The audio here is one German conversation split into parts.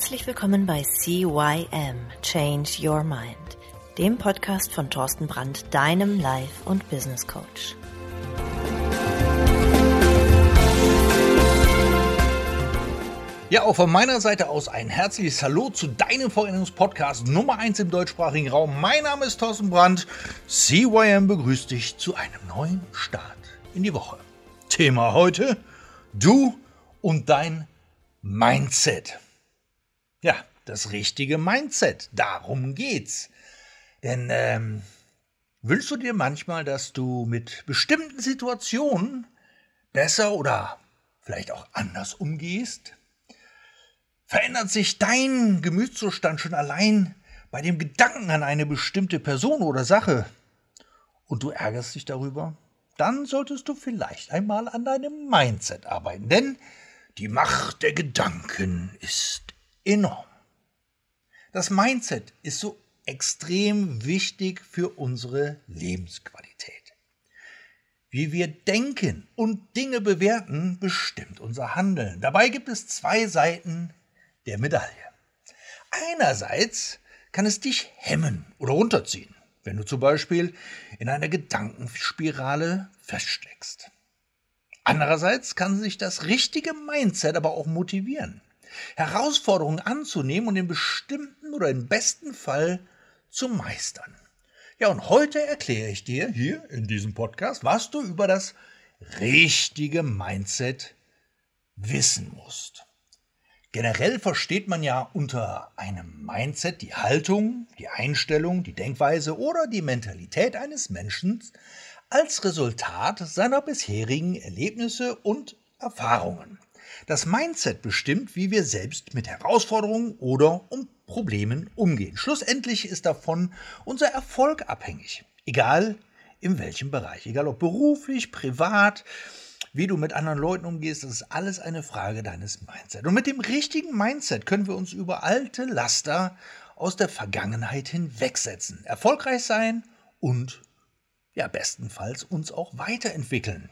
Herzlich willkommen bei CYM Change Your Mind, dem Podcast von Thorsten Brandt, deinem Life- und Business Coach. Ja, auch von meiner Seite aus ein herzliches Hallo zu deinem Veränderungspodcast Nummer 1 im deutschsprachigen Raum. Mein Name ist Thorsten Brandt. CYM begrüßt dich zu einem neuen Start in die Woche. Thema heute: Du und dein Mindset. Ja, das richtige Mindset. Darum geht's. Denn ähm, wünschst du dir manchmal, dass du mit bestimmten Situationen besser oder vielleicht auch anders umgehst? Verändert sich dein Gemütszustand schon allein bei dem Gedanken an eine bestimmte Person oder Sache und du ärgerst dich darüber? Dann solltest du vielleicht einmal an deinem Mindset arbeiten, denn die Macht der Gedanken ist enorm. Das Mindset ist so extrem wichtig für unsere Lebensqualität. Wie wir denken und Dinge bewerten, bestimmt unser Handeln. Dabei gibt es zwei Seiten der Medaille. Einerseits kann es dich hemmen oder runterziehen, wenn du zum Beispiel in einer Gedankenspirale feststeckst. Andererseits kann sich das richtige Mindset aber auch motivieren, Herausforderungen anzunehmen und in bestimmten oder im besten Fall zu meistern. Ja, und heute erkläre ich dir hier in diesem Podcast, was du über das richtige Mindset wissen musst. Generell versteht man ja unter einem Mindset die Haltung, die Einstellung, die Denkweise oder die Mentalität eines Menschen als Resultat seiner bisherigen Erlebnisse und Erfahrungen. Das Mindset bestimmt, wie wir selbst mit Herausforderungen oder um Problemen umgehen. Schlussendlich ist davon unser Erfolg abhängig, egal in welchem Bereich, egal ob beruflich, privat, wie du mit anderen Leuten umgehst, das ist alles eine Frage deines Mindset. Und mit dem richtigen Mindset können wir uns über alte Laster aus der Vergangenheit hinwegsetzen, erfolgreich sein und ja bestenfalls uns auch weiterentwickeln.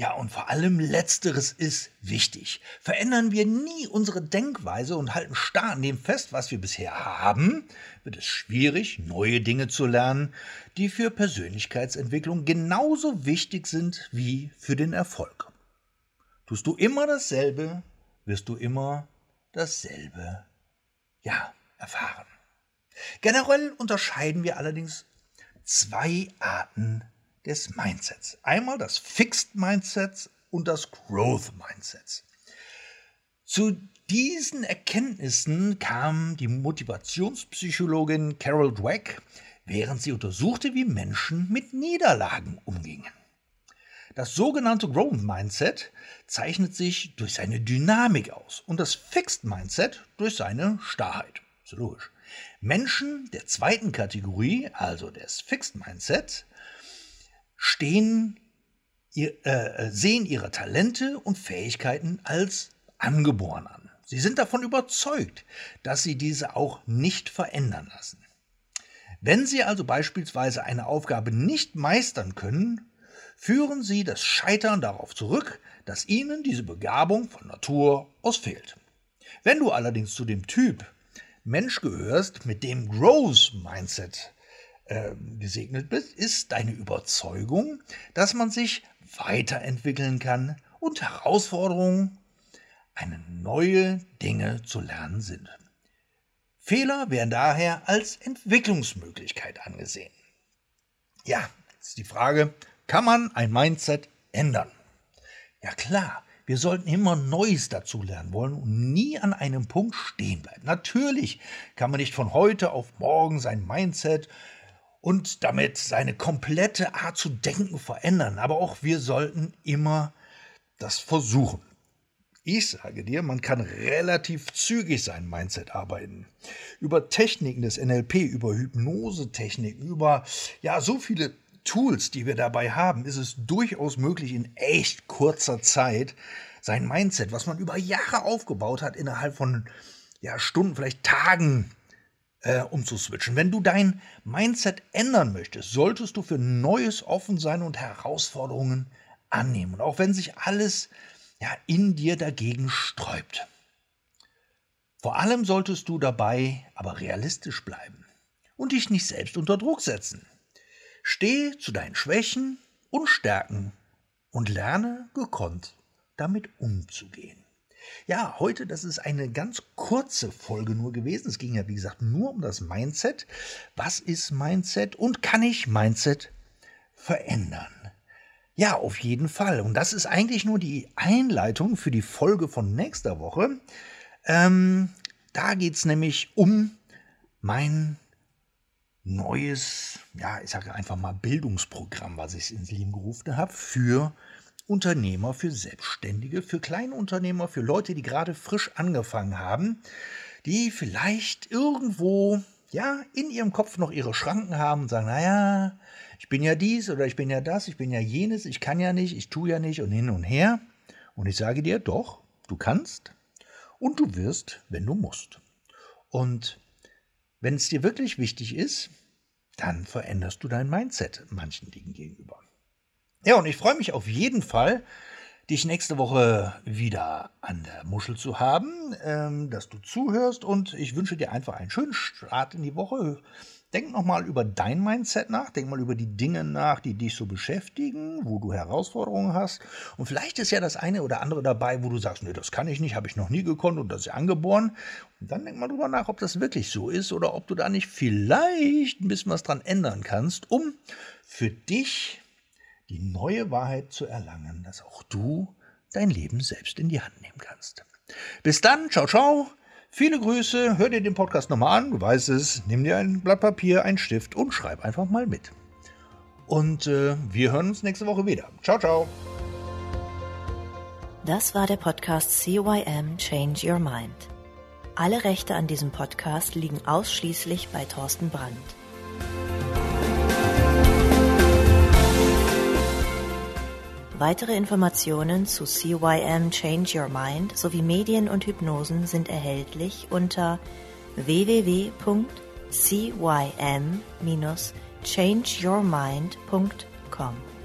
Ja, und vor allem letzteres ist wichtig. Verändern wir nie unsere Denkweise und halten starr an dem fest, was wir bisher haben, wird es schwierig, neue Dinge zu lernen, die für Persönlichkeitsentwicklung genauso wichtig sind wie für den Erfolg. Tust du immer dasselbe, wirst du immer dasselbe, ja, erfahren. Generell unterscheiden wir allerdings zwei Arten des Mindsets. Einmal das Fixed Mindset und das Growth Mindset. Zu diesen Erkenntnissen kam die Motivationspsychologin Carol Dweck, während sie untersuchte, wie Menschen mit Niederlagen umgingen. Das sogenannte Growth Mindset zeichnet sich durch seine Dynamik aus und das Fixed Mindset durch seine Starrheit. So logisch. Menschen der zweiten Kategorie, also des Fixed Mindset, stehen, äh, äh, sehen ihre Talente und Fähigkeiten als angeboren an. Sie sind davon überzeugt, dass sie diese auch nicht verändern lassen. Wenn Sie also beispielsweise eine Aufgabe nicht meistern können, führen Sie das Scheitern darauf zurück, dass Ihnen diese Begabung von Natur aus fehlt. Wenn du allerdings zu dem Typ Mensch gehörst, mit dem Growth Mindset äh, gesegnet bist, ist deine Überzeugung, dass man sich weiterentwickeln kann und Herausforderungen, eine neue Dinge zu lernen sind. Fehler werden daher als Entwicklungsmöglichkeit angesehen. Ja, jetzt die Frage, kann man ein Mindset ändern? Ja klar, wir sollten immer Neues dazu lernen wollen und nie an einem Punkt stehen bleiben. Natürlich kann man nicht von heute auf morgen sein Mindset und damit seine komplette Art zu denken verändern. Aber auch wir sollten immer das versuchen. Ich sage dir, man kann relativ zügig sein Mindset arbeiten. Über Techniken des NLP, über Hypnosetechniken, über ja so viele Tools, die wir dabei haben, ist es durchaus möglich, in echt kurzer Zeit sein Mindset, was man über Jahre aufgebaut hat, innerhalb von ja, Stunden, vielleicht Tagen äh, umzuswitchen. Wenn du dein Mindset ändern möchtest, solltest du für Neues offen sein und Herausforderungen annehmen. Und auch wenn sich alles ja, in dir dagegen sträubt. Vor allem solltest du dabei aber realistisch bleiben und dich nicht selbst unter Druck setzen. Steh zu deinen Schwächen und Stärken und lerne gekonnt damit umzugehen. Ja, heute, das ist eine ganz kurze Folge nur gewesen. Es ging ja, wie gesagt, nur um das Mindset. Was ist Mindset und kann ich Mindset verändern? Ja, auf jeden Fall. Und das ist eigentlich nur die Einleitung für die Folge von nächster Woche. Ähm, da geht es nämlich um mein neues, ja, ich sage einfach mal Bildungsprogramm, was ich ins Leben gerufen habe für Unternehmer, für Selbstständige, für Kleinunternehmer, für Leute, die gerade frisch angefangen haben, die vielleicht irgendwo ja in ihrem Kopf noch ihre Schranken haben und sagen, naja, ich bin ja dies oder ich bin ja das, ich bin ja jenes, ich kann ja nicht, ich tue ja nicht und hin und her. Und ich sage dir, doch, du kannst und du wirst, wenn du musst. Und wenn es dir wirklich wichtig ist, dann veränderst du dein Mindset manchen Dingen gegenüber. Ja, und ich freue mich auf jeden Fall, dich nächste Woche wieder an der Muschel zu haben, ähm, dass du zuhörst und ich wünsche dir einfach einen schönen Start in die Woche. Denk nochmal über dein Mindset nach, denk mal über die Dinge nach, die dich so beschäftigen, wo du Herausforderungen hast. Und vielleicht ist ja das eine oder andere dabei, wo du sagst, nee, das kann ich nicht, habe ich noch nie gekonnt und das ist ja angeboren. Und dann denk mal drüber nach, ob das wirklich so ist oder ob du da nicht vielleicht ein bisschen was dran ändern kannst, um für dich die neue Wahrheit zu erlangen, dass auch du dein Leben selbst in die Hand nehmen kannst. Bis dann, ciao, ciao. Viele Grüße, hör dir den Podcast nochmal an, du weißt es, nimm dir ein Blatt Papier, einen Stift und schreib einfach mal mit. Und äh, wir hören uns nächste Woche wieder. Ciao, ciao. Das war der Podcast CYM Change Your Mind. Alle Rechte an diesem Podcast liegen ausschließlich bei Thorsten Brandt. Weitere Informationen zu CYM Change Your Mind sowie Medien und Hypnosen sind erhältlich unter www.cym-changeyourmind.com.